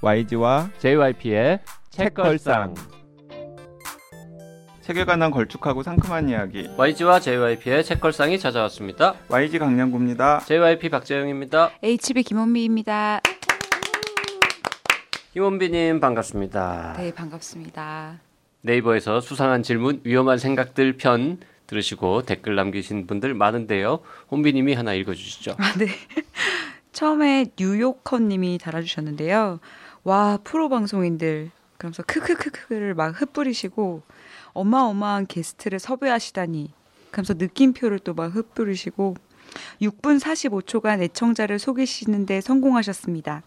YG와 JYP의 책걸상 책에 관한 걸쭉하고 상큼한 이야기 YG와 JYP의 책걸상이 찾아왔습니다. YG 강량구입니다. JYP 박재영입니다. HB 김원미입니다. 김원비님 반갑습니다. 네, 반갑습니다. 네이버에서 수상한 질문, 위험한 생각들 편 들으시고 댓글 남기신 분들 많은데요. 혼비님이 하나 읽어주시죠. 아, 네. 처음에 뉴요커님이 달아주셨는데요. 와 프로 방송인들 그러면서 크크크크를 막 흩뿌리시고 어마어마한 게스트를 섭외하시다니 그러면서 느낌표를 또 막 흩뿌리시고 6분 45초간 애청자를 속이시는데 성공하셨습니다.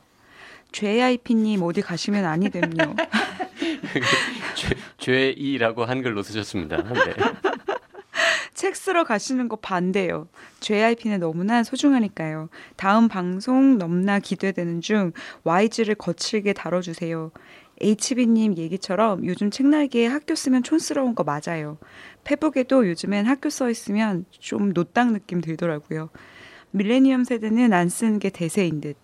JIP님 어디 가시면 아니 됨요. 죄, 죄이라고 한글로 쓰셨습니다. 네. 책 쓰러 가시는 거 반대요. JIP는 너무나 소중하니까요. 다음 방송 넘나 기대되는 중 YG를 거칠게 다뤄주세요. HB님 얘기처럼 요즘 책날개에 학교 쓰면 촌스러운 거 맞아요. 페북에도 요즘엔 학교 써 있으면 좀 노땅 느낌 들더라고요. 밀레니엄 세대는 안 쓰는 게 대세인 듯.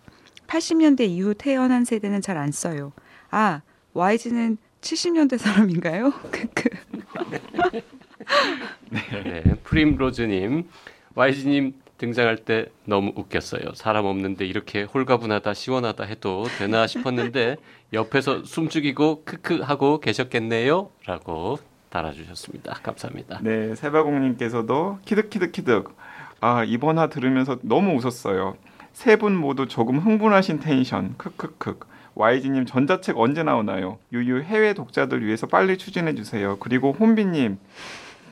80년대 이후 태어난 세대는 잘 안 써요. 아, YG는 70년대 사람인가요? 크크. 네. 프림로즈님, YG님 등장할 때 너무 웃겼어요. 사람 없는데 이렇게 홀가분하다 시원하다 해도 되나 싶었는데 옆에서 숨죽이고 크크 하고 계셨겠네요. 라고 달아주셨습니다. 감사합니다. 네, 세바공님께서도 키득키득키득. 아 이번 화 들으면서 너무 웃었어요. 세 분 모두 조금 흥분하신 텐션. 크크크. YG님 전자책 언제 나오나요? 유유 해외 독자들 위해서 빨리 추진해 주세요. 그리고 혼비님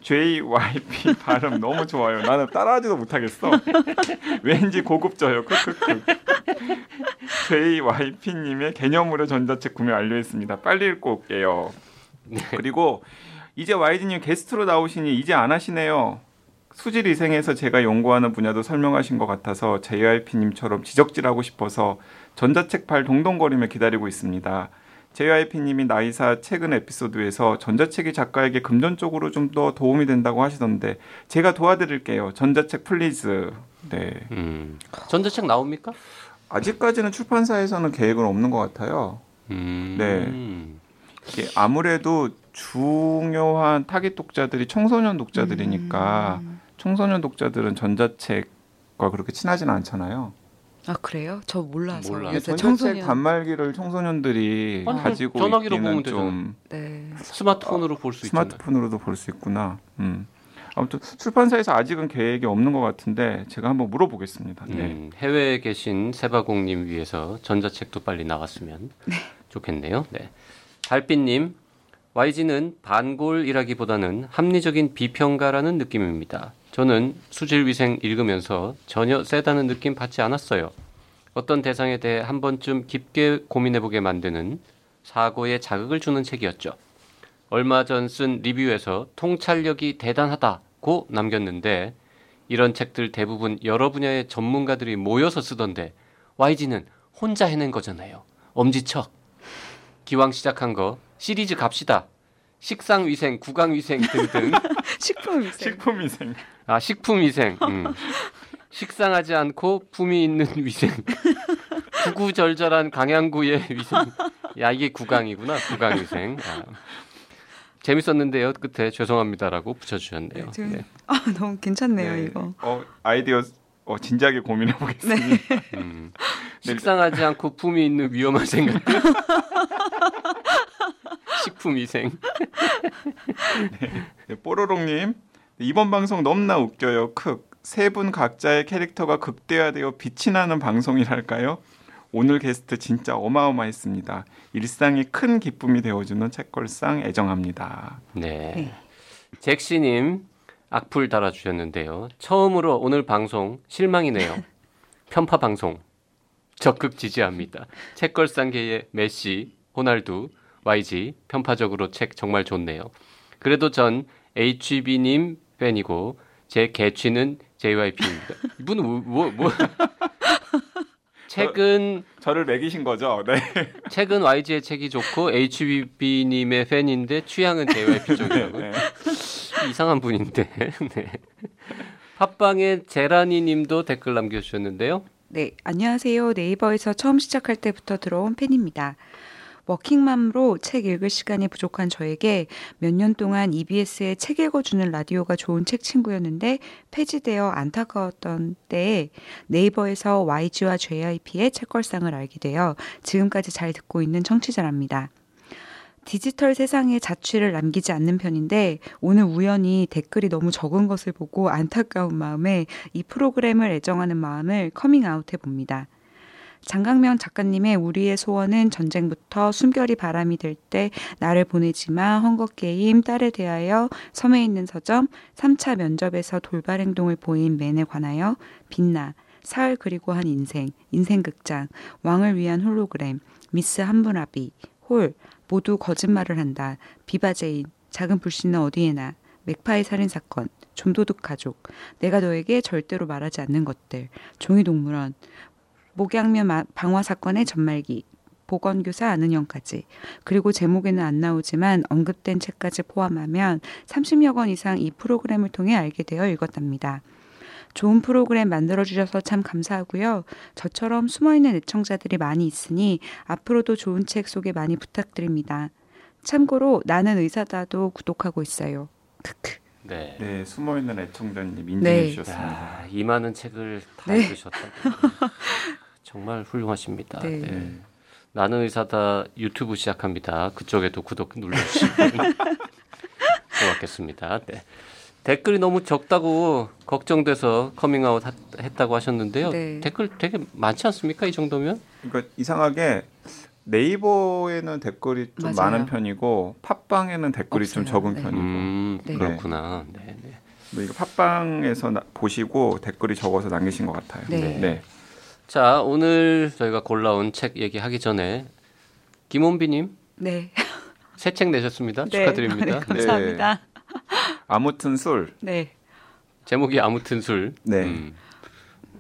JYP 발음 너무 좋아요. 나는 따라하지도 못하겠어. 왠지 고급져요. 크크크. JYP님의 개념으로 전자책 구매 완료했습니다. 빨리 읽고 올게요. 그리고 이제 YG님 게스트로 나오시니 이제 안 하시네요. 수질 위생에서 제가 연구하는 분야도 설명하신 것 같아서 JYP님처럼 지적질하고 싶어서 전자책 팔 동동거리며 기다리고 있습니다. JYP님이 나이사 최근 에피소드에서 전자책이 작가에게 금전적으로 좀 더 도움이 된다고 하시던데 제가 도와드릴게요. 전자책 please. 네. 음, 전자책 나옵니까? 아직까지는 출판사에서는 계획은 없는 것 같아요. 음, 네. 아무래도 중요한 타깃 독자들이 청소년 독자들이니까 음. 청소년 독자들은 전자책과 그렇게 친하지는 않잖아요. 아 그래요? 저 몰라서 몰라요. 이게 요새 전자책 청소년 단말기를 청소년들이 아니, 가지고 전화기로 있기는 보면 좀 네. 스마트폰으로 볼 수 있잖아요. 스마트폰으로도 볼 수 있구나. 음. 아무튼 출판사에서 아직은 계획이 없는 것 같은데 제가 한번 물어보겠습니다. 네. 음, 해외에 계신 세바공님 위해서 전자책도 빨리 나왔으면 좋겠네요. 네. 달빛님, YG는 반골이라기보다는 합리적인 비평가라는 느낌입니다. 저는 수질위생 읽으면서 전혀 세다는 느낌 받지 않았어요. 어떤 대상에 대해 한 번쯤 깊게 고민해보게 만드는 사고에 자극을 주는 책이었죠. 얼마 전 쓴 리뷰에서 통찰력이 대단하다고 남겼는데 이런 책들 대부분 여러 분야의 전문가들이 모여서 쓰던데 YG는 혼자 해낸 거잖아요. 엄지척. 기왕 시작한 거 시리즈 갑시다. 식상 위생, 구강 위생 등등. 식품 위생. 식품 위생. 아 식품 위생. 음. 식상하지 않고 품이 있는 위생. 구구절절한 강양구의 위생. 야 이게 구강이구나. 구강 위생. 아. 재밌었는데요. 끝에 죄송합니다라고 붙여주셨네요. 네, 지금- 네. 아 너무 괜찮네요 네. 이거. 어, 아이디어 어, 진지하게 고민해 보겠습니다. 음. 식상하지 않고 품이 있는 위험한 생각들. 식품 위생. 네, 뽀로롱님 이번 방송 너무나 웃겨요. 크. 세분 각자의 캐릭터가 극대화되어 빛이 나는 방송이랄까요? 오늘 게스트 진짜 어마어마했습니다. 일상이 큰 기쁨이 되어주는 책걸상 애정합니다. 네. 잭시님 악플 달아주셨는데요. 처음으로 오늘 방송 실망이네요. 편파 방송 적극 지지합니다. 책걸상계의 메시, 호날두, YG 편파적으로 책 정말 좋네요. 그래도 전 HB님 팬이고 제 개취는 JYP입니다. 이분은 뭐, 뭐, 뭐. 책은 저 를 매기신 거죠? 네. 책은 YG의 책이 좋고 HB님의 팬인데 취향은 JYP 쪽이라고 네. 이상한 분인데. 네. 팟빵에 제라니 님도 댓글 남겨 주셨는데요. 네, 안녕하세요. 네이버에서 처음 시작할 때부터 들어온 팬입니다. 워킹맘으로 책 읽을 시간이 부족한 저에게 몇 년 동안 EBS에 책 읽어주는 라디오가 좋은 책 친구였는데 폐지되어 안타까웠던 때에 네이버에서 YG와 JYP의 책걸상을 알게 되어 지금까지 잘 듣고 있는 청취자랍니다. 디지털 세상에 자취를 남기지 않는 편인데 오늘 우연히 댓글이 너무 적은 것을 보고 안타까운 마음에 이 프로그램을 애정하는 마음을 커밍아웃해 봅니다. 장강명 작가님의 우리의 소원은 전쟁부터 숨결이 바람이 될 때 나를 보내지마 헝거게임 딸에 대하여 섬에 있는 서점 3차 면접에서 돌발 행동을 보인 MAN에 관하여 빛나 사흘 그리고 한 인생 인생극장 왕을 위한 홀로그램 미스 함무라비 홀 모두 거짓말을 한다. 비바제인 작은 불씨는 어디에나? 맥파이 살인 사건 좀도둑 가족. 내가 너에게 절대로 말하지 않는 것들. 종이 동물원 목양면 방화 사건의 전말기, 보건교사 아는 형까지, 그리고 제목에는 안 나오지만 언급된 책까지 포함하면 30여 권 이상 이 프로그램을 통해 알게 되어 읽었답니다. 좋은 프로그램 만들어주셔서 참 감사하고요. 저처럼 숨어있는 애청자들이 많이 있으니 앞으로도 좋은 책 소개 많이 부탁드립니다. 참고로 나는 의사다도 구독하고 있어요. 크크. 네. 네, 숨어 있는 애청자님 인증해 네. 주셨습니다. 야, 이 많은 책을 다 네. 읽으셨다고. 정말 훌륭하십니다. 네. 네. 나는 의사다 유튜브 시작합니다. 그쪽에도 구독 눌러주시면 고맙겠습니다. 네. 댓글이 너무 적다고 걱정돼서 커밍아웃 하- 했다고 하셨는데요. 네. 댓글 되게 많지 않습니까? 이 정도면? 그러니까 이상하게 네이버에는 댓글이 좀 맞아요. 많은 편이고 팟빵에는 댓글이 좀 없어요. 적은 네. 편이고 음, 네. 그렇구나. 네, 네. 뭐 이거 팟빵에서 나- 보시고 댓글이 적어서 남기신 것 같아요. 네. 네. 자, 오늘 저희가 골라온 책 얘기하기 전에 김원비님 네. 새 책 내셨습니다. 네. 축하드립니다. 네, 감사합니다. 아무튼 술. 네. 제목이 아무튼 술. 네. 음.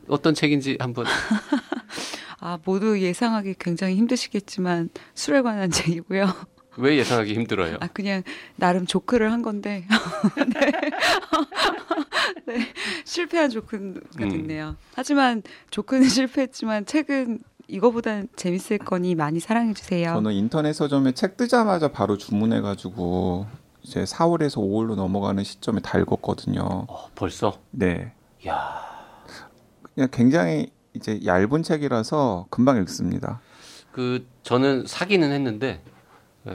어떤 책인지 한번 아, 모두 예상하기 굉장히 힘드시겠지만 술에 관한 책이고요. 왜 예상하기 힘들어요? 아 그냥 나름 조크를 한 건데 네. 네. 실패한 조크가 음. 됐네요. 하지만 조크는 실패했지만 책은 이거보단 재밌을 거니 많이 사랑해 주세요. 저는 인터넷 서점에 책 뜨자마자 바로 주문해 가지고 이제 4월에서 5월로 넘어가는 시점에 다 읽었거든요. 어, 벌써? 네. 야, 그냥 굉장히 이제 얇은 책이라서 금방 읽습니다. 그 저는 사기는 했는데 에,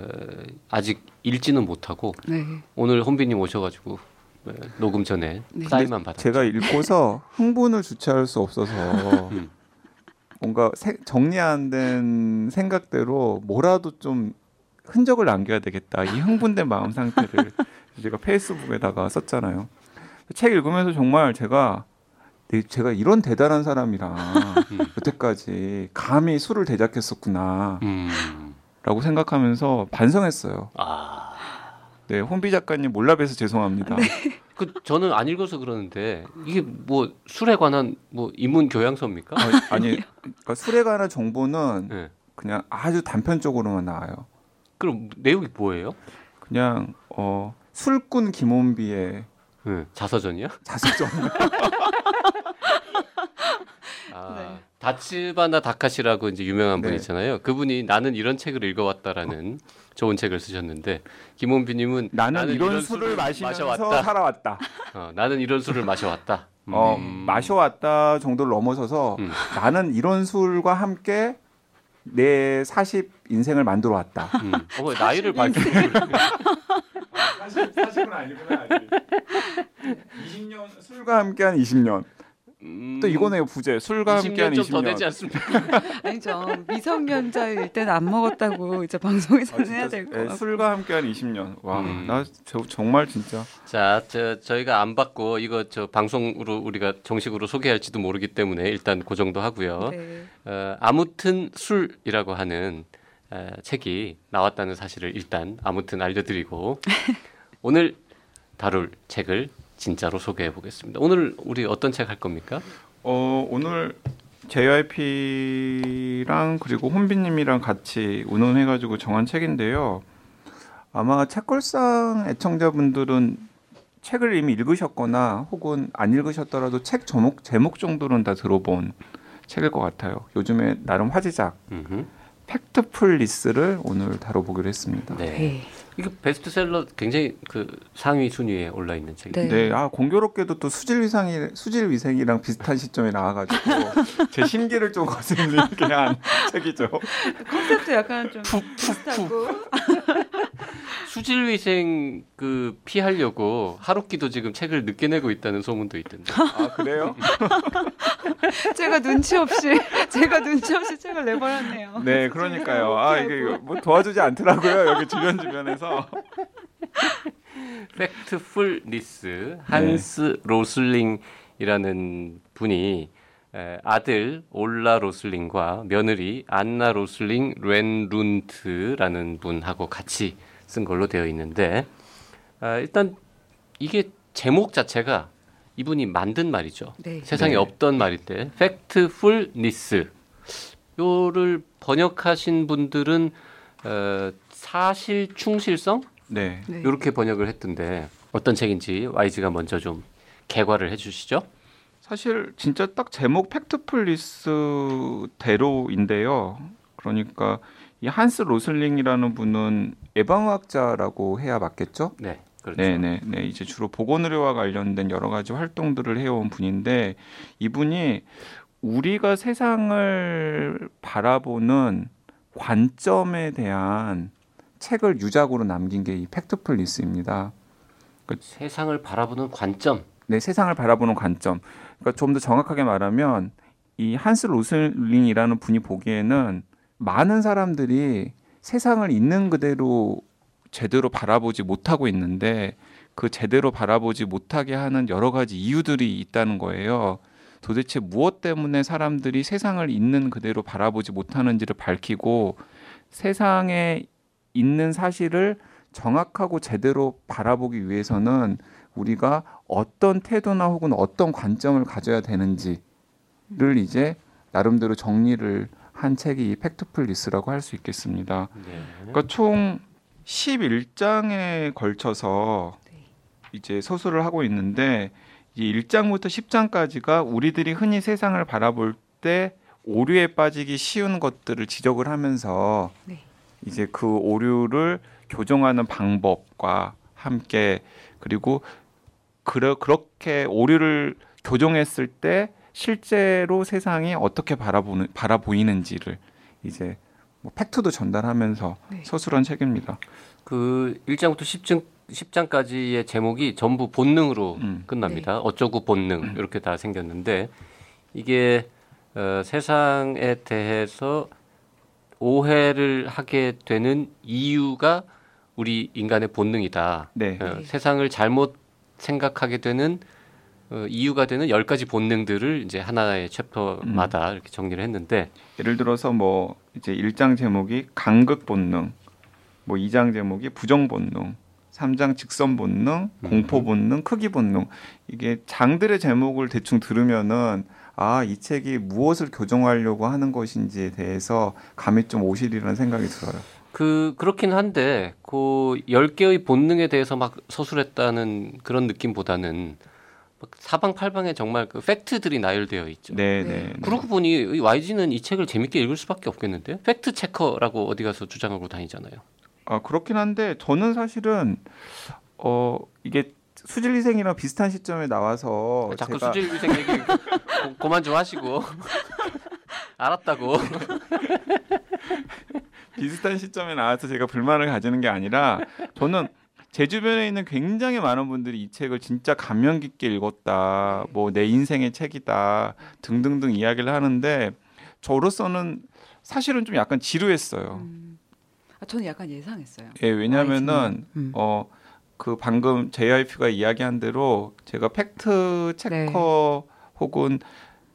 아직 읽지는 못하고 네. 오늘 혼비님 오셔가지고 에, 녹음 전에 네. 사인만 받았죠. 제가 읽고서 흥분을 주체할 수 없어서 음. 뭔가 세- 정리 안 된 생각대로 뭐라도 좀 흔적을 남겨야 되겠다. 이 흥분된 마음 상태를 제가 페이스북에다가 썼잖아요. 책 읽으면서 정말 제가 네, 제가 이런 대단한 사람이라 음. 여태까지 감히 술을 대작했었구나 라고 음, 생각하면서 반성했어요. 아, 네, 혼비 작가님 몰라뵈서 죄송합니다. 그 저는 안 읽어서 그러는데 이게 뭐 술에 관한 뭐 인문 교양서입니까? 아니, 아니 그러니까 술에 관한 정보는 네. 그냥 아주 단편적으로만 나와요. 그럼 내용이 뭐예요? 그냥 어, 술꾼 김원비의 네. 자서전이요? 자서전. 아, 네. 다츠바나 다카시라고 이제 유명한 분 네. 있잖아요. 그분이 나는 이런 책을 읽어왔다라는 좋은 책을 쓰셨는데 김원비님은 나는, 이런, 술을 마시면서 마셔왔다. 살아왔다. 어, 나는 이런 술을 마셔왔다. 음. 어, 마셔왔다 정도를 넘어서서 음. 나는 이런 술과 함께 내 40 인생을 만들어 왔다. 음. 어머, 나이를 밝혀. 40, 40은 아니구나. 아직. 20년 술과 함께한 20년. 음, 또 이거네요 부제. 술과 20년 함께한 좀더 20년. 되지 않습니까? 아니죠. 미성년자일 때는 안 먹었다고 이제 방송에서는 해야 될것 예, 같고. 술과 함께한 20년. 와, 음. 나 정말 진짜. 자, 저, 저희가 안 받고 이거 저 방송으로 우리가 정식으로 소개할지도 모르기 때문에 일단 그 정도 하고요. 네. 어, 아무튼 술이라고 하는 어, 책이 나왔다는 사실을 일단 아무튼 알려드리고 오늘 다룰 책을 진짜로 소개해 보겠습니다. 오늘 우리 어떤 책 할 겁니까? 어, 오늘 JYP랑 그리고 혼비님이랑 같이 운운해가지고 정한 책인데요. 아마 책걸상 애청자분들은 책을 이미 읽으셨거나 혹은 안 읽으셨더라도 책 제목, 제목 정도는 다 들어본 책일 것 같아요. 요즘에 나름 화제작 음흠. Factfulness를 오늘 다뤄보기로 했습니다. 네. 네. 이거 베스트셀러 굉장히 그 상위 순위에 올라 있는 책이에요. 네. 네, 아 공교롭게도 또 수질 위상이 수질 위생이랑 비슷한 시점에 나와가지고 제 심기를 좀 거슬리게 한 책이죠. 컨셉도 약간 좀 비슷하고. 수질 위생 그 피하려고 하루키도 지금 책을 늦게 내고 있다는 소문도 있던데. 아 그래요? 제가 눈치 없이 제가 눈치 없이 책을 내버렸네요. 네, 그러니까요. 아 이게 뭐 도와주지 않더라고요. 여기 주변 주변에서. Factfulness 한스 로슬링이라는 분이 에, 아들 올라 로슬링과 며느리 안나 로슬링 렌룬트라는 분하고 같이 쓴 걸로 되어 있는데 아, 일단 이게 제목 자체가 이분이 만든 말이죠. 네. 세상에 네. 없던 말인데 팩트풀니스 요를 번역하신 분들은 어, 사실 충실성 네. 네. 이렇게 번역을 했던데 어떤 책인지 YG가 먼저 좀 개괄을 해주시죠. 사실 진짜 딱 제목 팩트풀리스대로인데요. 그러니까 이 한스 로슬링이라는 분은 예방학자라고 해야 맞겠죠? 네, 그렇죠. 네, 네, 네. 이제 주로 보건의료와 관련된 여러 가지 활동들을 해온 분인데 이분이 우리가 세상을 바라보는 관점에 대한 책을 유작으로 남긴 게 이 Factfulness입니다. 세상을 바라보는 관점. 네, 세상을 바라보는 관점. 그러니까 좀 더 정확하게 말하면 이 한스 로슬링이라는 분이 보기에는 많은 사람들이 세상을 있는 그대로 제대로 바라보지 못하고 있는데 그 제대로 바라보지 못하게 하는 여러 가지 이유들이 있다는 거예요. 도대체 무엇 때문에 사람들이 세상을 있는 그대로 바라보지 못하는지를 밝히고 세상에 있는 사실을 정확하고 제대로 바라보기 위해서는 우리가 어떤 태도나 혹은 어떤 관점을 가져야 되는지를 이제 나름대로 정리를 한 책이 이 팩트풀리스라고 할 수 있겠습니다. 네. 그러니까 총 11장에 걸쳐서 네. 이제 서술을 하고 있는데 이 1장부터 10장까지가 우리들이 흔히 세상을 바라볼 때 오류에 빠지기 쉬운 것들을 지적을 하면서 네. 이제 그 오류를 교정하는 방법과 함께 그리고 그러, 그렇게 오류를 교정했을 때 실제로 세상이 어떻게 바라보는 바라보이는지를 이제 뭐 팩트도 전달하면서 네. 서술한 책입니다. 그 1장부터 10장, 10장까지의 제목이 전부 본능으로 음. 끝납니다. 어쩌고 본능 이렇게 다 생겼는데 이게 어, 세상에 대해서 오해를 하게 되는 이유가 우리 인간의 본능이다. 네. 어, 네. 세상을 잘못 생각하게 되는 어, 이유가 되는 열 가지 본능들을 이제 하나의 챕터마다 이렇게 정리를 했는데 예를 들어서 뭐 이제 1장 제목이 간극 본능, 뭐 2장 제목이 부정 본능, 3장 직선 본능, 공포 본능, 크기 본능. 이게 장들의 제목을 대충 들으면은 아, 이 책이 무엇을 교정하려고 하는 것인지에 대해서 감이 좀 오시리라는 생각이 들어요. 그 그렇긴 한데 그 열 개의 본능에 대해서 막 서술했다는 그런 느낌보다는 막 사방팔방에 정말 그 팩트들이 나열되어 있죠. 네, 네. 네. 네. 그러고 보니 이 YG는 이 책을 재밌게 읽을 수밖에 없겠는데 팩트 체커라고 어디 가서 주장하고 다니잖아요. 아, 그렇긴 한데 저는 사실은 어, 이게 수질위생이랑 비슷한 시점에 나와서 자꾸 제가 수질 위생 얘기 고, 그만 좀 하시고 알았다고. 비슷한 시점에 나와서 제가 불만을 가지는 게 아니라 저는 제 주변에 있는 굉장히 많은 분들이 이 책을 진짜 감명 깊게 읽었다, 뭐 내 인생의 책이다 등등등 이야기를 하는데 저로서는 사실은 좀 약간 지루했어요. 음. 아, 저는 약간 예상했어요. 예, 왜냐하면은 음. 어 그 방금 JYP가 이야기한 대로 제가 팩트 체커 혹은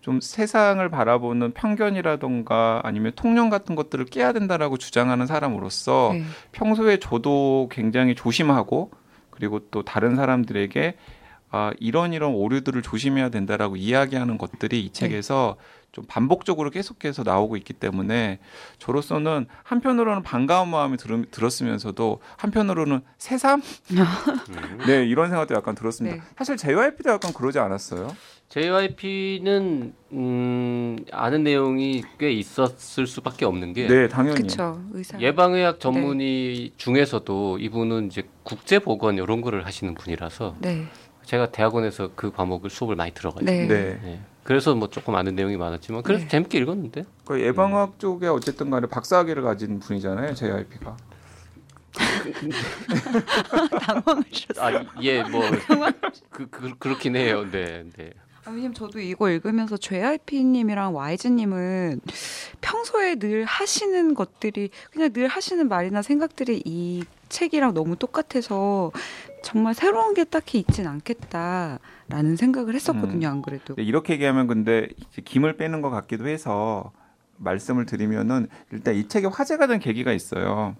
좀 세상을 바라보는 편견이라던가 아니면 통념 같은 것들을 깨야 된다라고 주장하는 사람으로서 네. 평소에 저도 굉장히 조심하고 그리고 또 다른 사람들에게 아, 이런 이런 오류들을 조심해야 된다라고 이야기하는 것들이 이 책에서 좀 반복적으로 계속해서 나오고 있기 때문에 저로서는 한편으로는 반가운 마음이 들, 들었으면서도 한편으로는 새삼 네 이런 생각도 약간 들었습니다. 네. 사실 JYP도 약간 그러지 않았어요? JYP는 음, 아는 내용이 꽤 있었을 수밖에 없는 게 네 당연히 그쵸 의사. 예방의학 전문의 중에서도 이분은 이제 국제 보건 이런 거를 하시는 분이라서 네. 제가 대학원에서 그 과목을 수업을 많이 들어가지고 네. 네. 네. 그래서 뭐 조금 아는 내용이 많았지만 그래도 네. 재밌게 읽었는데 그 예방학 쪽에 어쨌든 간에 박사학위를 가진 분이잖아요 JYP가. 당황하셨어요. 아 예 뭐 그 그, 그렇긴 해요. 네, 네. 아, 왜냐면 저도 이거 읽으면서 JYP님이랑 YG님은 평소에 늘 하시는 것들이 그냥 늘 하시는 말이나 생각들이 이 책이랑 너무 똑같아서 정말 새로운 게 딱히 있진 않겠다라는 생각을 했었거든요. 안 그래도. 네, 이렇게 얘기하면 근데 김을 빼는 것 같기도 해서 말씀을 드리면은 일단 이 책이 화제가 된 계기가 있어요.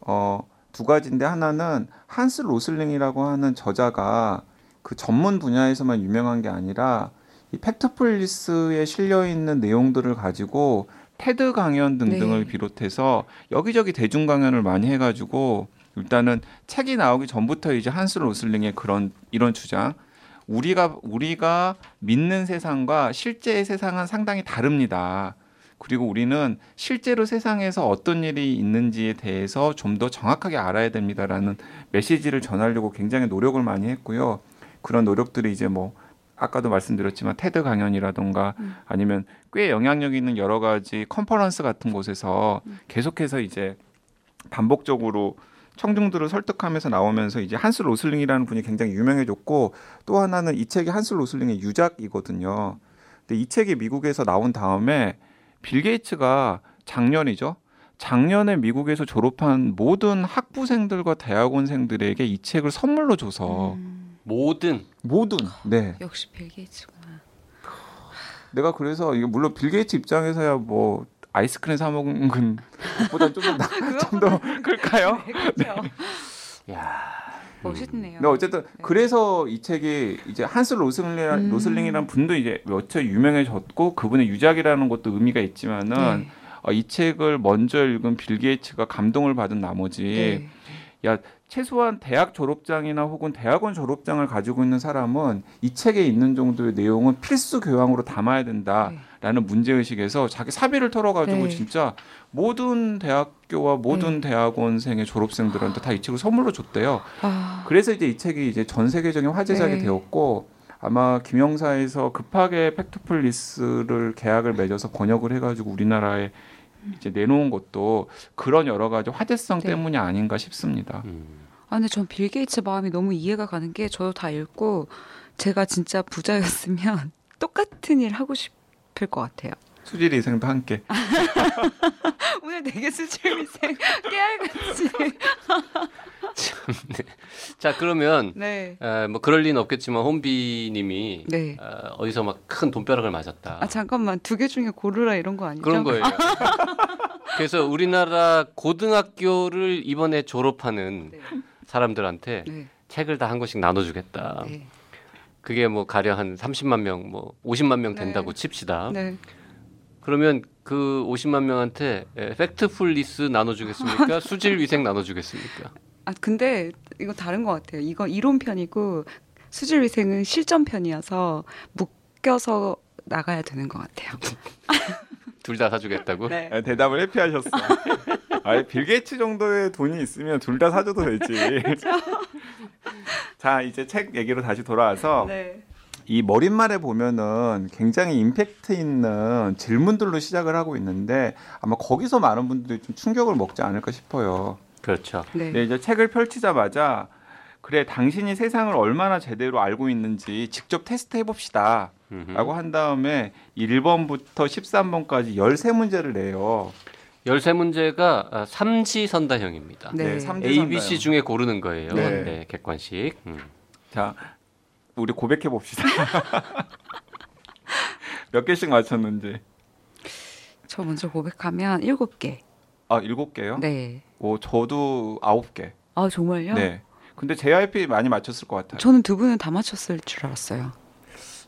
어, 두 가지인데 하나는 한스 로슬링이라고 하는 저자가 그 전문 분야에서만 유명한 게 아니라 이 Factfulness에 실려 있는 내용들을 가지고 테드 강연 등등을 네. 비롯해서 여기저기 대중 강연을 많이 해가지고 일단은 책이 나오기 전부터 이제 한스 로슬링의 그런 이런 주장 우리가 우리가 믿는 세상과 실제의 세상은 상당히 다릅니다. 그리고 우리는 실제로 세상에서 어떤 일이 있는지에 대해서 좀 더 정확하게 알아야 됩니다라는 메시지를 전하려고 굉장히 노력을 많이 했고요. 그런 노력들이 이제 뭐 아까도 말씀드렸지만 테드 강연이라던가 아니면 꽤 영향력 있는 여러 가지 컨퍼런스 같은 곳에서 계속해서 이제 반복적으로 청중들을 설득하면서 나오면서 이제 한스 로슬링이라는 분이 굉장히 유명해졌고 또 하나는 이 책이 한스 로슬링의 유작이거든요. 근데 이 책이 미국에서 나온 다음에 빌 게이츠가 작년이죠. 작년에 미국에서 졸업한 모든 학부생들과 대학원생들에게 이 책을 선물로 줘서 음, 모든 모든 네 역시 빌 게이츠구나. 내가 그래서 이게 물론 빌 게이츠 입장에서야 뭐 아이스크림 사 먹은 것보다 좀더 클까요? 그렇죠. 야 멋있네요. 근데 어쨌든 그래서 이 책이 이제 한스 로슬링 음. 로슬링이라는 분도 이제 몇차 유명해졌고 그분의 유작이라는 것도 의미가 있지만은 네. 어, 이 책을 먼저 읽은 빌 게이츠가 감동을 받은 나머지 네. 최소한 대학 졸업장이나 혹은 대학원 졸업장을 가지고 있는 사람은 이 책에 있는 정도의 내용은 필수 교양으로 담아야 된다라는 문제 의식에서 자기 사비를 털어가지고 네. 진짜 모든 대학교와 모든 대학원생의 졸업생들한테 다 이 책을 선물로 줬대요. 아, 그래서 이제 이 책이 이제 전 세계적인 화제작이 네. 되었고 아마 김영사에서 급하게 팩트폴리스를 계약을 맺어서 번역을 해가지고 우리나라에 이제 내놓은 것도 그런 여러 가지 화제성 네. 때문이 아닌가 싶습니다. 음. 아, 근데 전 빌 게이츠 마음이 너무 이해가 가는 게 저도 다 읽고 제가 진짜 부자였으면 똑같은 일 하고 싶을 것 같아요. 수질 이생도 함께. 오늘 되게 수출미생 깨알같이. 자 그러면 네. 에, 뭐 그럴 리는 없겠지만 혼비님이 네. 어, 어디서 막 큰 돈벼락을 맞았다. 아 잠깐만 두 개 중에 고르라 이런 거 아니죠? 그런 거예요. 그래서 우리나라 고등학교를 이번에 졸업하는 네. 사람들한테 네. 책을 다 한 권씩 나눠주겠다. 네. 그게 뭐 가령 한 30만 명, 뭐 50만 명 네. 된다고 칩시다. 네. 그러면 그 50만 명한테 에, 팩트풀리스 나눠주겠습니까? 수질 위생 나눠주겠습니까? 아 근데 이거 다른 것 같아요. 이거 이론 편이고 수질 위생은 실전 편이어서 묶여서 나가야 되는 것 같아요. 둘 다 사주겠다고? 네. 아, 대답을 해피하셨어. 아니 빌 게이츠 정도의 돈이 있으면 둘 다 사줘도 되지. 자 이제 책 얘기로 다시 돌아와서 네. 이 머릿말에 보면은 굉장히 임팩트 있는 질문들로 시작을 하고 있는데 아마 거기서 많은 분들이 좀 충격을 먹지 않을까 싶어요. 그렇죠. 네. 네, 이제 책을 펼치자마자 그래 당신이 세상을 얼마나 제대로 알고 있는지 직접 테스트 해봅시다. 음흠. 라고 한 다음에 1번부터 13번까지 13문제를 내요. 13문제가 아, 삼지선다형입니다. 네. 삼지 A, B, 선다형. C 중에 고르는 거예요. 네. 네, 객관식. 음. 자, 우리 고백해 봅시다. 몇 개씩 맞췄는지. 저 먼저 고백하면 일곱 개. 아, 일곱 개요? 네. 오, 저도 아홉 개. 아 정말요? 네. 근데 JYP 많이 맞췄을 것 같아요. 저는 두 분은 다 맞췄을 줄 알았어요.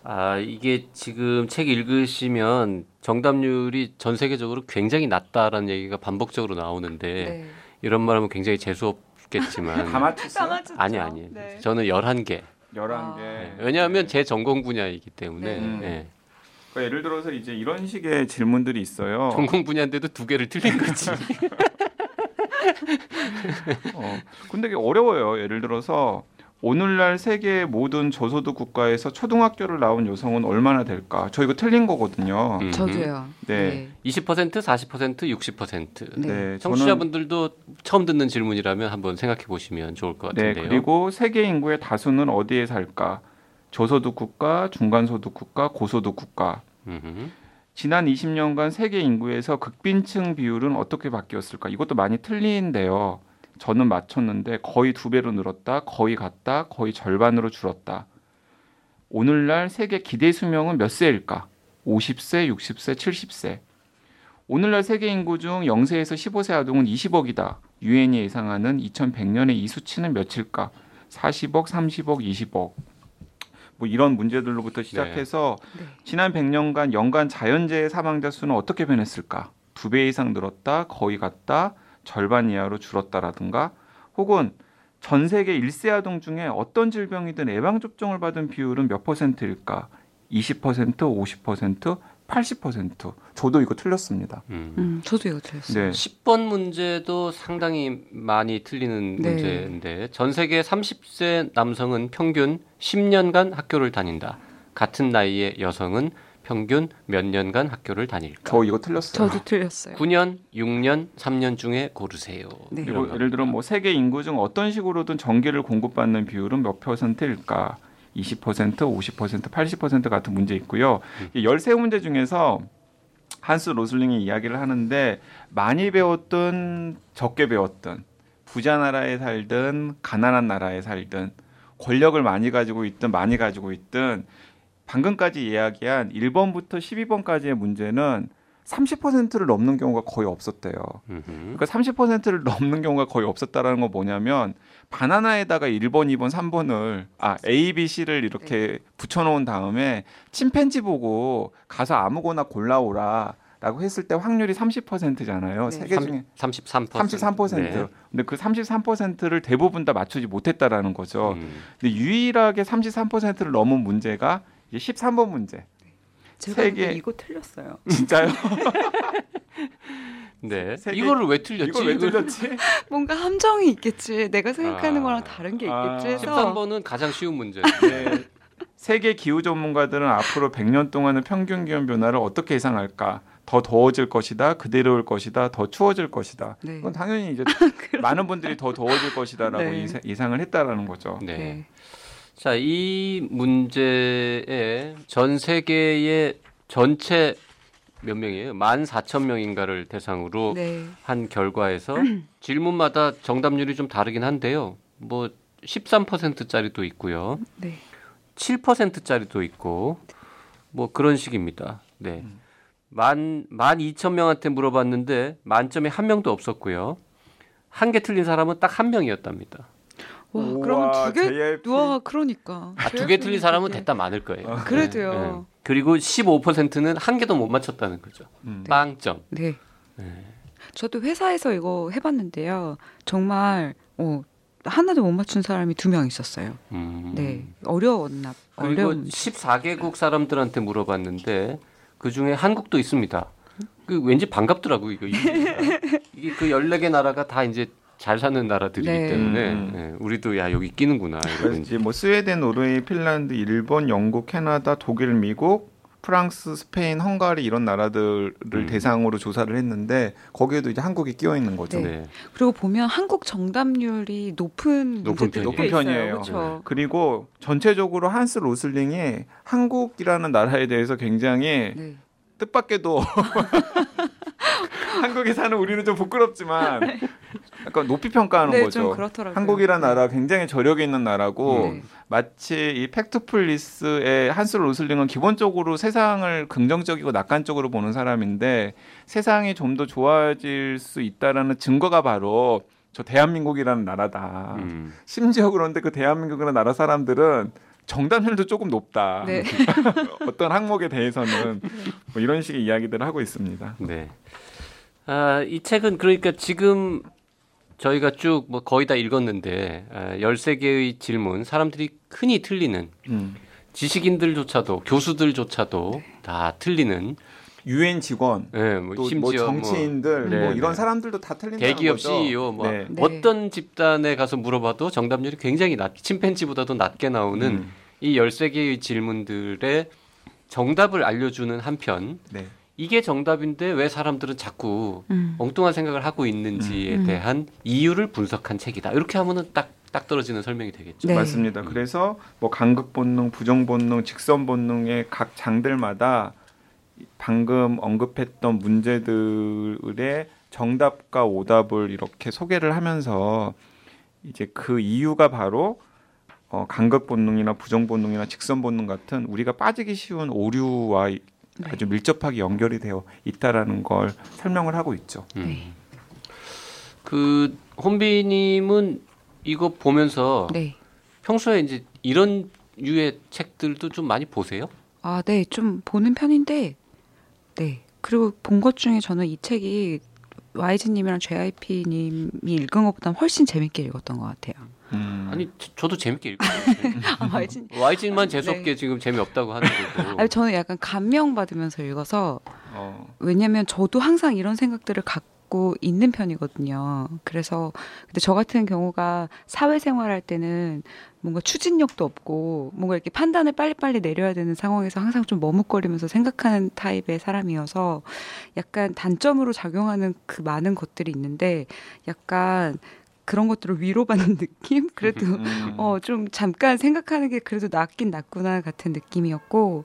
아 이게 지금 책 읽으시면 정답률이 전 세계적으로 굉장히 낮다라는 얘기가 반복적으로 나오는데 이런 말하면 굉장히 재수 없겠지만 다 맞췄어요? 맞췄죠. 아니 아니 네. 저는 11개 11개. 아. 네. 왜냐하면 제 전공 분야이기 때문에 네. 네. 그러니까 예를 들어서 이제 이런 식의 질문들이 있어요. 전공 분야인데도 두 개를 틀린 거지 어, 근데 이게 어려워요. 예를 들어서 오늘날 세계 모든 저소득 국가에서 초등학교를 나온 여성은 얼마나 될까? 저 이거 틀린 거거든요. 음. 저도요. 네. 20% 40% 60% 네. 네, 청취자분들도 처음 듣는 질문이라면 한번 생각해 보시면 좋을 것 네, 같은데요. 그리고 세계 인구의 다수는 어디에 살까? 저소득 국가, 중간소득 국가, 고소득 국가. 음흠. 지난 20년간 세계 인구에서 극빈층 비율은 어떻게 바뀌었을까? 이것도 많이 틀린데요. 저는 맞췄는데 거의 두 배로 늘었다, 거의 같다, 거의 절반으로 줄었다. 오늘날 세계 기대 수명은 몇 세일까? 50세, 60세, 70세. 오늘날 세계 인구 중 0세에서 15세 아동은 20억이다. 유엔이 예상하는 2100년의 이 수치는 몇일까? 40억, 30억, 20억. 뭐 이런 문제들로부터 시작해서 네. 지난 100년간 연간 자연재해 사망자 수는 어떻게 변했을까? 두 배 이상 늘었다, 거의 같다, 절반 이하로 줄었다라든가 혹은 전 세계 1세 아동 중에 어떤 질병이든 예방 접종을 받은 비율은 몇 퍼센트일까? 20%, 50%, 80%. 저도 이거 틀렸습니다. 음. 음, 저도 이거 들었어요. 네. 10번 문제도 상당히 많이 틀리는 네. 문제인데 전 세계 30세 남성은 평균 10년간 학교를 다닌다. 같은 나이의 여성은 평균 몇 년간 학교를 다닐까? 저 이거 틀렸어요. 저도 틀렸어요. 9년, 6년, 3년 중에 고르세요. 네. 그리고 예를 들어 뭐 세계 인구 중 어떤 식으로든 전기를 공급받는 비율은 몇 퍼센트일까? 20%, 50%, 80% 같은 문제 있고요. 이 13문제 중에서 한스 로슬링이 이야기를 하는데 많이 배웠든 적게 배웠든 부자 나라에 살든 가난한 나라에 살든 권력을 많이 가지고 있든 많이 가지고 있든 방금까지 이야기한 1번부터 12번까지의 문제는 30%를 넘는 경우가 거의 없었대요. 음흠. 그러니까 30%를 넘는 경우가 거의 없었다라는 건 뭐냐면 바나나에다가 1번, 2번, 3번을 아 A, B, C를 이렇게 붙여놓은 다음에 침팬지 보고 가서 아무거나 골라오라 라고 했을 때 확률이 30%잖아요. 네. 세계 중에 33%. 33%. 네. 근데 그 33%를 대부분 다 맞추지 못했다라는 거죠. 음. 근데 유일하게 33%를 넘은 문제가 이제 13번 문제. 제가 세계- 이거 틀렸어요. 진짜요? 네. 세계- 이거를 왜 틀렸지? 이걸 왜 틀렸지? 뭔가 함정이 있겠지. 내가 생각하는 아. 거랑 다른 게 아. 있겠지 해서 13번은 가장 쉬운 문제. 네. 세계 기후 전문가들은 앞으로 100년 동안의 평균 기온 변화를 어떻게 예상할까? 더 더워질 것이다, 그대로일 것이다, 더 추워질 것이다. 네. 그건 당연히 이제 많은 분들이 더 더워질 것이다라고 네. 예상- 예상을 했다라는 거죠. 네. 네. 자, 이 문제에 전 세계의 전체 몇 명이에요? 14,000명인가를 대상으로 네. 한 결과에서 질문마다 정답률이 좀 다르긴 한데요. 뭐 13%짜리도 있고요. 네. 7%짜리도 있고 뭐 그런 식입니다. 네. 만, 만 2천 명한테 물어봤는데 만점에 한 명도 없었고요. 한 개 틀린 사람은 딱 한 명이었답니다. 와, 우와, 그러면 두 개? JYP. 와, 그러니까. 아, 두 개 틀린 사람은 됐다 많을 거예요. 아, 그래도요. 네. 그리고 15%는 한 개도 못 맞췄다는 거죠. 음. 빵점. 네. 네. 저도 회사에서 이거 해봤는데요. 정말 어, 하나도 못 맞춘 사람이 두 명 있었어요. 음. 네, 어려웠나 그리고 어려운. 14개국 사람들한테 물어봤는데 그 중에 한국도 있습니다. 그 왠지 반갑더라고 이거 이게 그 14개 나라가 다 이제 잘 사는 나라들이기 네. 때문에 음. 네, 우리도 야 여기 끼는구나 그래서 뭐 스웨덴, 노르웨이, 핀란드, 일본, 영국, 캐나다, 독일, 미국, 프랑스, 스페인, 헝가리 이런 나라들을 음. 대상으로 조사를 했는데 거기에도 이제 한국이 끼어 있는 거죠. 네. 네. 그리고 보면 한국 정답률이 높은 높은. 꽤 높은 편이에요. 그렇죠. 그리고 전체적으로 한스 로슬링이 한국이라는 나라에 대해서 굉장히 네. 뜻밖에도 한국에 사는 우리는 좀 부끄럽지만 약간 높이 평가하는 네, 거죠. 한국이란 네. 나라 굉장히 저력이 있는 나라고 네. 마치 이 팩트풀리스의 한스 로슬링은 기본적으로 세상을 긍정적이고 낙관적으로 보는 사람인데 세상이 좀 더 좋아질 수 있다라는 증거가 바로 저 대한민국이라는 나라다. 음. 심지어 그런데 그 대한민국이라는 나라 사람들은 정답률도 조금 높다. 네. 어떤 항목에 대해서는 뭐 이런 식의 이야기들을 하고 있습니다. 네. 아, 이 책은 그러니까 지금 저희가 쭉 뭐 거의 다 읽었는데 아, 13개의 질문 사람들이 흔히 틀리는 음. 지식인들조차도 교수들조차도 다 틀리는 유엔 직원 예, 뭐또뭐 심지어 정치인들 뭐, 뭐 네, 이런 네. 사람들도 다 틀린다는 대기업 거죠. CEO 뭐 네. 네. 어떤 집단에 가서 물어봐도 정답률이 굉장히 낮, 침팬지보다도 낮게 나오는 음. 이 13개의 질문들의 정답을 알려주는 한편 네. 이게 정답인데 왜 사람들은 자꾸 음. 엉뚱한 생각을 하고 있는지에 음. 대한 이유를 분석한 책이다. 이렇게 하면은 딱, 딱 떨어지는 설명이 되겠죠. 네. 맞습니다. 그래서 뭐 간극 본능, 부정 본능, 직선 본능의 각 장들마다 방금 언급했던 문제들의 정답과 오답을 이렇게 소개를 하면서 이제 그 이유가 바로 어, 간극 본능이나 부정 본능이나 직선 본능 같은 우리가 빠지기 쉬운 오류와 이- 네. 아주 밀접하게 연결이 되어 있다라는 걸 설명을 하고 있죠. 음. 네. 그 혼비님은 이거 보면서 네. 평소에 이제 이런 유의 책들도 좀 많이 보세요? 아, 네. 좀 보는 편인데, 네. 그리고 본 것 중에 저는 이 책이 YG님이랑 JYP님이 읽은 것보다 훨씬 재밌게 읽었던 것 같아요. 음. 아니 저, 저도 재밌게. 아, YG. YG만 재수없게 지금 재미없다고 하는데도 아니, 저는 약간 감명 받으면서 읽어서, 어, 왜냐면 저도 항상 이런 생각들을 갖고 있는 편이거든요. 그래서, 근데 저 같은 경우가 사회생활 할 때는 뭔가 추진력도 없고, 뭔가 이렇게 판단을 빨리빨리 내려야 되는 상황에서 항상 좀 머뭇거리면서 생각하는 타입의 사람이어서 약간 단점으로 작용하는 그 많은 것들이 있는데 약간 그런 것들을 위로받는 느낌? 그래도 음. 어, 좀 잠깐 생각하는 게 그래도 낫긴 낫구나 같은 느낌이었고,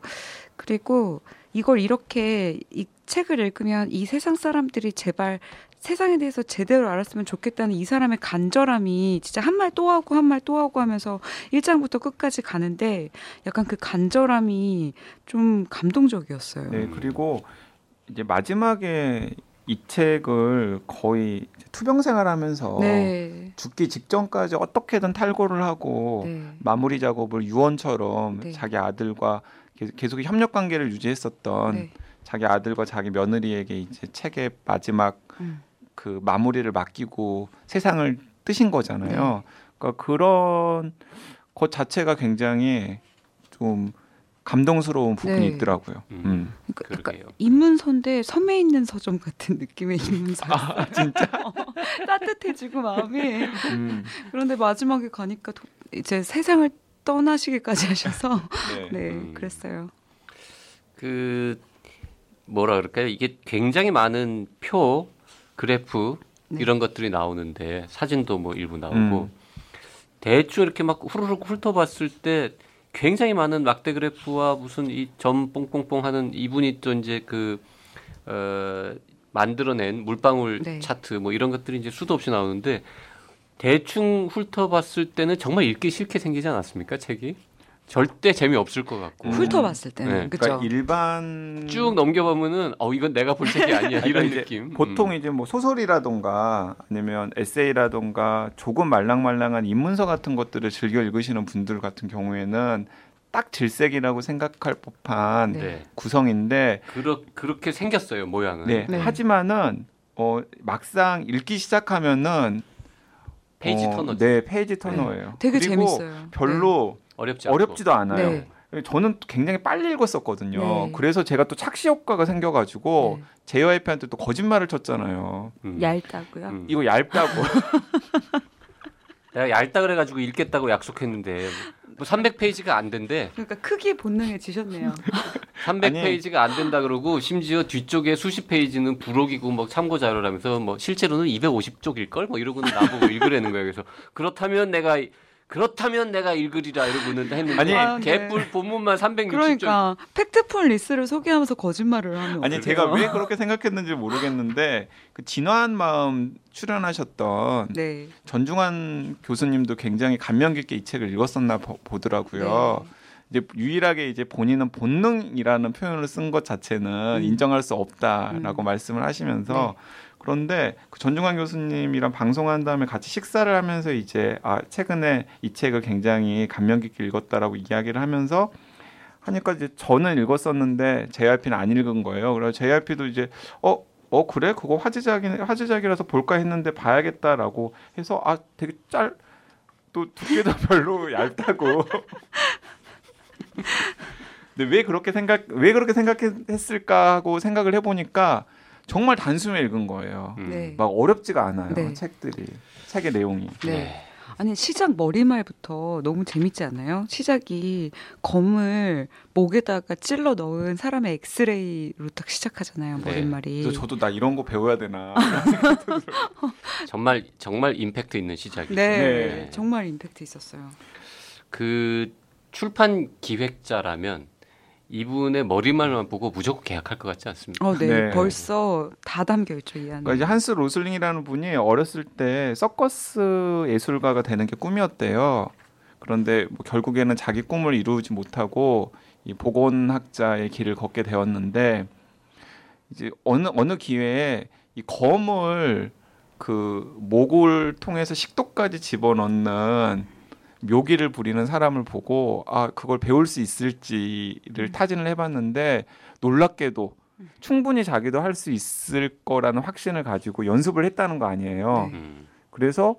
그리고 이걸 이렇게 이 책을 읽으면 이 세상 사람들이 제발 세상에 대해서 제대로 알았으면 좋겠다는 이 사람의 간절함이 진짜 한 말 또 하고 한 말 또 하고 하면서 1장부터 끝까지 가는데 약간 그 간절함이 좀 감동적이었어요. 네, 그리고 이제 마지막에 이 책을 거의 투병 생활하면서 네. 죽기 직전까지 어떻게든 탈고를 하고 네. 마무리 작업을 유언처럼 네. 자기 아들과 계- 계속 협력 관계를 유지했었던 네. 자기 아들과 자기 며느리에게 이제 책의 마지막 음. 그 마무리를 맡기고 세상을 뜨신 거잖아요. 네. 그러니까 그런 것 자체가 굉장히 좀 감동스러운 부분이 네. 있더라고요. 음. 음. 그러니까. 인문서인데 섬에 있는 서점 같은 느낌의 인문서. 아, 진짜? 따뜻해지고 마음이. 음. 그런데 마지막에 가니까 도- 이제 세상을 떠나시기까지 하셔서 네. 네 음. 그랬어요. 그 뭐라 그럴까요? 이게 굉장히 많은 표, 그래프 네. 이런 것들이 나오는데 사진도 뭐 일부 나오고 음. 대충 이렇게 막 후루룩 훑어봤을 때 굉장히 많은 막대 그래프와 무슨 이 점 뽕뽕뽕 하는 이분이 또 이제 그 어, 만들어낸 물방울 네. 차트 뭐 이런 것들이 이제 수도 없이 나오는데 대충 훑어봤을 때는 정말 읽기 싫게 생기지 않았습니까 책이? 절대 재미 없을 것 같고 음. 훑어봤을 때는 네. 그죠. 그러니까 일반 쭉 넘겨보면은 어 이건 내가 볼 책이 아니야 그러니까 이런 이제 느낌. 보통 음. 이제 뭐 소설이라던가 아니면 에세이라던가 조금 말랑말랑한 인문서 같은 것들을 즐겨 읽으시는 분들 같은 경우에는 딱 질색이라고 생각할 법한 네. 네. 구성인데 그렇 그렇게 생겼어요 모양은. 네. 네. 하지만은 어 막상 읽기 시작하면은 페이지 어, 터너죠. 네, 페이지 터너예요. 되게 그리고 재밌어요. 별로 어렵지 않고. 어렵지도 않아요. 네. 저는 굉장히 빨리 읽었었거든요. 네. 그래서 제가 또 착시 효과가 생겨가지고 네. 제 와이프한테 또 거짓말을 쳤잖아요. 음. 얇다고요. 음. 이거 얇다고. 내가 얇다 그래가지고 읽겠다고 약속했는데 뭐 300페이지가 안 된대. 그러니까 크기 본능에 지셨네요. 300페이지가 안 된다 그러고 심지어 뒤쪽에 수십 페이지는 부록이고 뭐 참고 자료라면서 뭐 실제로는 250쪽일 걸 뭐 이러고는 나보고 읽으라는 거예요. 그래서 그렇다면 내가 그렇다면 내가 읽으리라 이러고는 했는데 아니, 아, 네. 개뿔 본문만 360쪽. 그러니까 Factfulness를 소개하면서 거짓말을 하면 아니 어떡해요? 제가 왜 그렇게 생각했는지 모르겠는데 그 진화한 마음 출연하셨던 네. 전중환 교수님도 굉장히 감명 깊게 이 책을 읽었었나 보, 보더라고요. 네. 이제 유일하게 이제 본인은 본능이라는 표현을 쓴 것 자체는 음. 인정할 수 없다라고 음. 말씀을 하시면서 그런데 그 전중환 교수님이랑 방송한 다음에 같이 식사를 하면서 이제 아 최근에 이 책을 굉장히 감명 깊게 읽었다라고 이야기를 하면서 하니까 이제 저는 읽었었는데 JRP는 안 읽은 거예요. 그래서 JRP도 이제 어, 어 그래 그거 화제작이 화제작이라서 볼까 했는데 봐야겠다라고 해서 아 되게 짤 또 두께도 별로 얇다고. 근데 왜 그렇게 생각 왜 그렇게 생각했을까 하고 생각을 해보니까 정말 단숨에 읽은 거예요. 음. 네. 막 어렵지가 않아요. 네. 책들이 책의 내용이. 네. 아니 시작 머리말부터 너무 재밌지 않나요? 시작이 검을 목에다가 찔러 넣은 사람의 엑스레이로 딱 시작하잖아요. 네. 머릿말이. 그래서 저도 나 이런 거 배워야 되나. 정말 정말 임팩트 있는 시작이죠. 네, 네. 정말 임팩트 있었어요. 그 출판 기획자라면 이분의 머리말만 보고 무조건 계약할 것 같지 않습니까? 어, 네. 네. 벌써 다 담겨 있죠 이 안에. 그러니까 이제 한스 로슬링이라는 분이 어렸을 때 서커스 예술가가 되는 게 꿈이었대요. 그런데 뭐 결국에는 자기 꿈을 이루지 못하고 이 보건학자의 길을 걷게 되었는데 이제 어느 어느 기회에 이 검을 그 목을 통해서 식도까지 집어넣는 묘기를 부리는 사람을 보고 아 그걸 배울 수 있을지를 타진을 해봤는데 놀랍게도 충분히 자기도 할 수 있을 거라는 확신을 가지고 연습을 했다는 거 아니에요. 네. 음. 그래서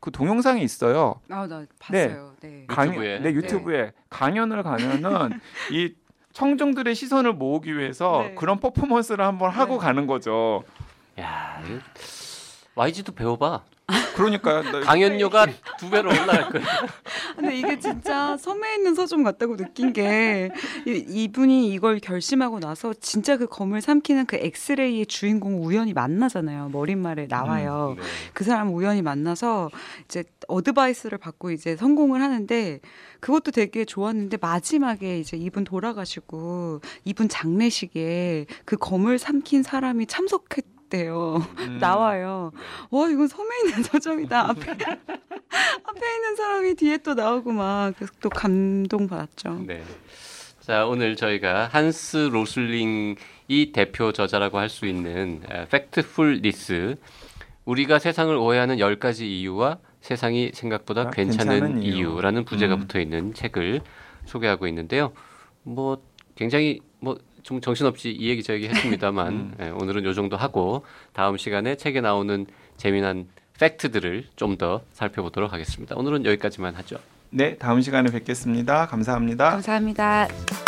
그 동영상이 있어요. 아, 나 봤어요. 네. 강연, 유튜브에? 네, 유튜브에 강연을 가면은 이 청중들의 시선을 모으기 위해서 네. 그런 퍼포먼스를 한번 하고 네. 가는 거죠. 야, YG도 배워봐. 그러니까 나- 강연료가 두 배로 올라갈 거예요. 근데 이게 진짜 섬에 있는 서점 같다고 느낀 게 이- 이분이 이걸 결심하고 나서 진짜 그 검을 삼키는 그 엑스레이의 주인공 우연히 만나잖아요. 머릿말에 나와요. 네. 그 사람 우연히 만나서 이제 어드바이스를 받고 이제 성공을 하는데 그것도 되게 좋았는데 마지막에 이제 이분 돌아가시고 이분 장례식에 그 검을 삼킨 사람이 참석했 대요. 음, 나와요. 와 이건 섬에 있는 서점이다. 앞에 앞에 있는 사람이 뒤에 또 나오고 막 그래서 또 감동 받았죠. 네. 자, 오늘 저희가 한스 로슬링이 대표 저자라고 할 수 있는 Factfulness 우리가 세상을 오해하는 10가지 이유와 세상이 생각보다 아, 괜찮은, 괜찮은 이유. 이유라는 부제가 음. 붙어 있는 책을 소개하고 있는데요. 뭐 굉장히 뭐 좀 정신없이 이 얘기 저 얘기 했습니다만 음. 예, 오늘은 요 정도 하고 다음 시간에 책에 나오는 재미난 팩트들을 좀 더 살펴보도록 하겠습니다. 오늘은 여기까지만 하죠. 네, 다음 시간에 뵙겠습니다. 감사합니다. 감사합니다.